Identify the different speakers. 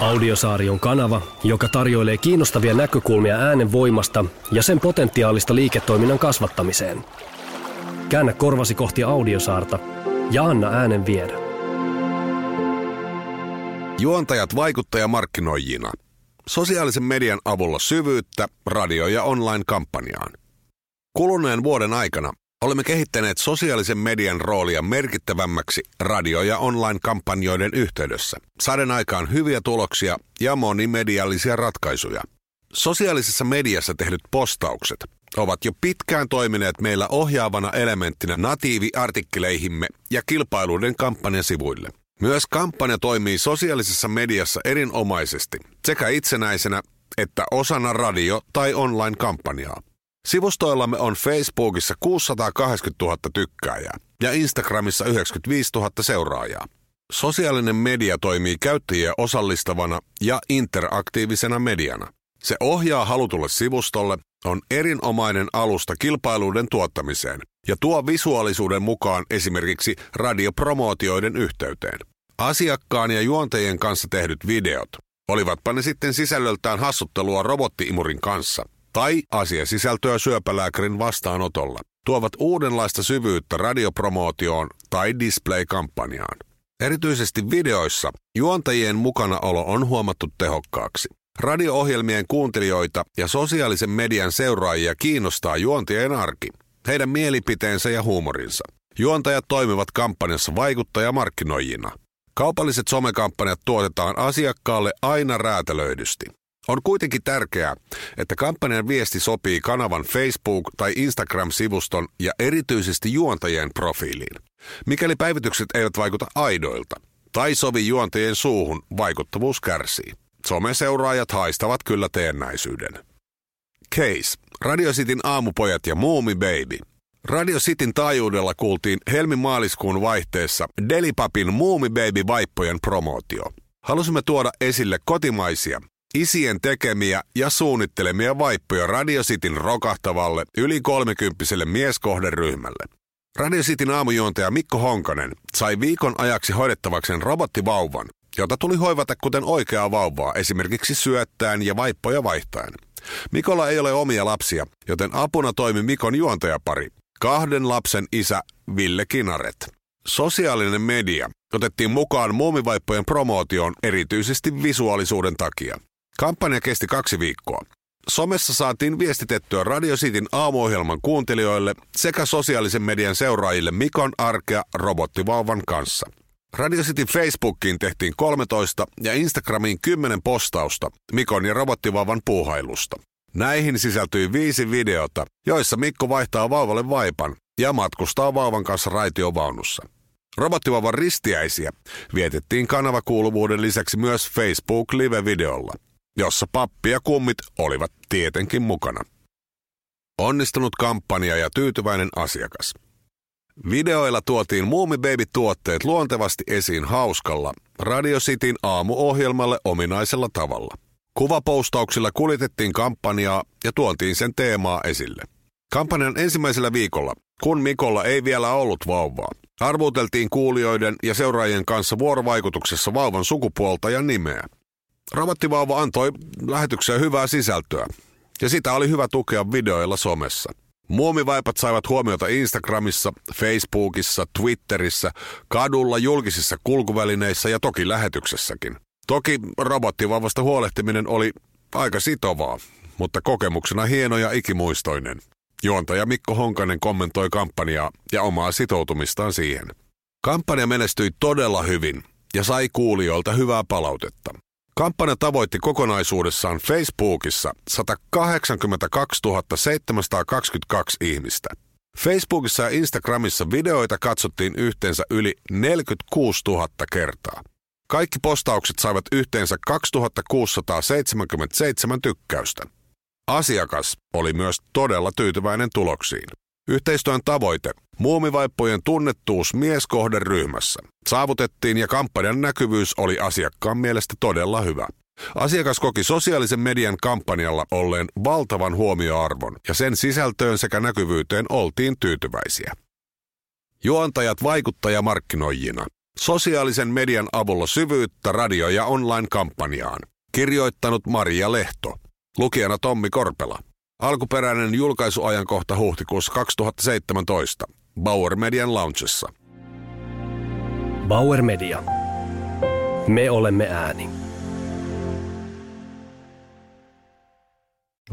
Speaker 1: Audiosaari on kanava, joka tarjoilee kiinnostavia näkökulmia äänen voimasta ja sen potentiaalista liiketoiminnan kasvattamiseen. Käännä korvasi kohti Audiosaarta ja anna äänen viedä.
Speaker 2: Juontajat vaikuttajamarkkinoijina. Sosiaalisen median avulla syvyyttä radio- ja online-kampanjaan. Kuluneen vuoden aikana Olemme kehittäneet sosiaalisen median roolia merkittävämmäksi radio- ja online-kampanjoiden yhteydessä, saaden aikaan hyviä tuloksia ja monimediallisia ratkaisuja. Sosiaalisessa mediassa tehdyt postaukset ovat jo pitkään toimineet meillä ohjaavana elementtinä natiiviartikkeleihimme ja kilpailuiden kampanjasivuille. Myös kampanja toimii sosiaalisessa mediassa erinomaisesti sekä itsenäisenä että osana radio- tai online-kampanjaa. Sivustoillamme on Facebookissa 680 000 tykkääjää ja Instagramissa 95 000 seuraajaa. Sosiaalinen media toimii käyttäjiä osallistavana ja interaktiivisena mediana. Se ohjaa halutulle sivustolle, on erinomainen alusta kilpailuiden tuottamiseen ja tuo visuaalisuuden mukaan esimerkiksi radiopromootioiden yhteyteen. Asiakkaan ja juontajien kanssa tehdyt videot, olivatpa ne sitten sisällöltään hassuttelua robottiimurin kanssa – tai asiasisältöä syöpälääkärin vastaanotolla tuovat uudenlaista syvyyttä radiopromootioon tai display-kampanjaan. Erityisesti videoissa juontajien mukanaolo on huomattu tehokkaaksi. Radio-ohjelmien kuuntelijoita ja sosiaalisen median seuraajia kiinnostaa juontien arki, heidän mielipiteensä ja huumorinsa. Juontajat toimivat kampanjassa vaikuttajamarkkinoijina. Kaupalliset somekampanjat tuotetaan asiakkaalle aina räätälöidysti. On kuitenkin tärkeää, että kampanjan viesti sopii kanavan Facebook- tai Instagram-sivuston ja erityisesti juontajien profiiliin. Mikäli päivitykset eivät vaikuta aidoilta tai sovi juontajien suuhun, vaikuttavuus kärsii. Someseuraajat haistavat kyllä teennäisyyden. Case. Radio Cityn aamupojat ja Muumi Baby. Radio Cityn taajuudella kuultiin helmi-maaliskuun vaihteessa Delipapin Muumi Baby vaippojen promootio. Halusimme tuoda esille kotimaisia, Isien tekemiä ja suunnittelemia vaippoja Radio Cityn rokahtavalle yli kolmekymppiselle mieskohderyhmälle. Radio Cityn aamujuontaja Mikko Honkanen sai viikon ajaksi hoidettavakseen robottivauvan, jota tuli hoivata kuten oikeaa vauvaa esimerkiksi syöttäen ja vaippoja vaihtaen. Mikolla ei ole omia lapsia, joten apuna toimi Mikon juontajapari, kahden lapsen isä Ville Kinaret. Sosiaalinen media otettiin mukaan muumivaippojen promootioon erityisesti visuaalisuuden takia. Kampanja kesti kaksi viikkoa. Somessa saatiin viestitettyä Radio Cityn aamuohjelman kuuntelijoille sekä sosiaalisen median seuraajille Mikon arkea robottivauvan kanssa. Radio Cityn Facebookiin tehtiin 13 ja Instagramiin 10 postausta Mikon ja robottivauvan puuhailusta. Näihin sisältyi viisi videota, joissa Mikko vaihtaa vauvalle vaipan ja matkustaa vauvan kanssa raitiovaunussa. Robottivauvan ristiäisiä vietettiin kanavakuuluvuuden lisäksi myös Facebook Live-videolla – jossa pappi ja kummit olivat tietenkin mukana. Onnistunut kampanja ja tyytyväinen asiakas. Videoilla tuotiin Muumi Baby-tuotteet luontevasti esiin hauskalla Radio Cityn aamuohjelmalle ominaisella tavalla. Kuvapostauksilla kuljetettiin kampanjaa ja tuotiin sen teemaa esille. Kampanjan ensimmäisellä viikolla, kun Mikolla ei vielä ollut vauvaa, arvuteltiin kuulijoiden ja seuraajien kanssa vuorovaikutuksessa vauvan sukupuolta ja nimeä. Robottivauva antoi lähetykseen hyvää sisältöä, ja sitä oli hyvä tukea videoilla somessa. Muomivaipat saivat huomiota Instagramissa, Facebookissa, Twitterissä, kadulla, julkisissa kulkuvälineissä ja toki lähetyksessäkin. Toki robottivauvasta huolehtiminen oli aika sitovaa, mutta kokemuksena hieno ja ikimuistoinen. Juontaja Mikko Honkanen kommentoi kampanjaa ja omaa sitoutumistaan siihen. Kampanja menestyi todella hyvin ja sai kuulijoilta hyvää palautetta. Kampanja tavoitti kokonaisuudessaan Facebookissa 182 722 ihmistä. Facebookissa ja Instagramissa videoita katsottiin yhteensä yli 46 000 kertaa. Kaikki postaukset saivat yhteensä 2677 tykkäystä. Asiakas oli myös todella tyytyväinen tuloksiin. Yhteistyön tavoite, muumivaippojen tunnettuus mieskohderyhmässä, saavutettiin ja kampanjan näkyvyys oli asiakkaan mielestä todella hyvä. Asiakas koki sosiaalisen median kampanjalla olleen valtavan huomioarvon ja sen sisältöön sekä näkyvyyteen oltiin tyytyväisiä. Juontajat vaikuttajamarkkinoijina. Sosiaalisen median avulla syvyyttä radio- ja online-kampanjaan. Kirjoittanut Maria Lehto. Lukijana Tommi Korpela. Alkuperäinen julkaisuajankohta huhtikuussa 2017. Bauer Median launchessa.
Speaker 1: Bauer Media. Me olemme ääni.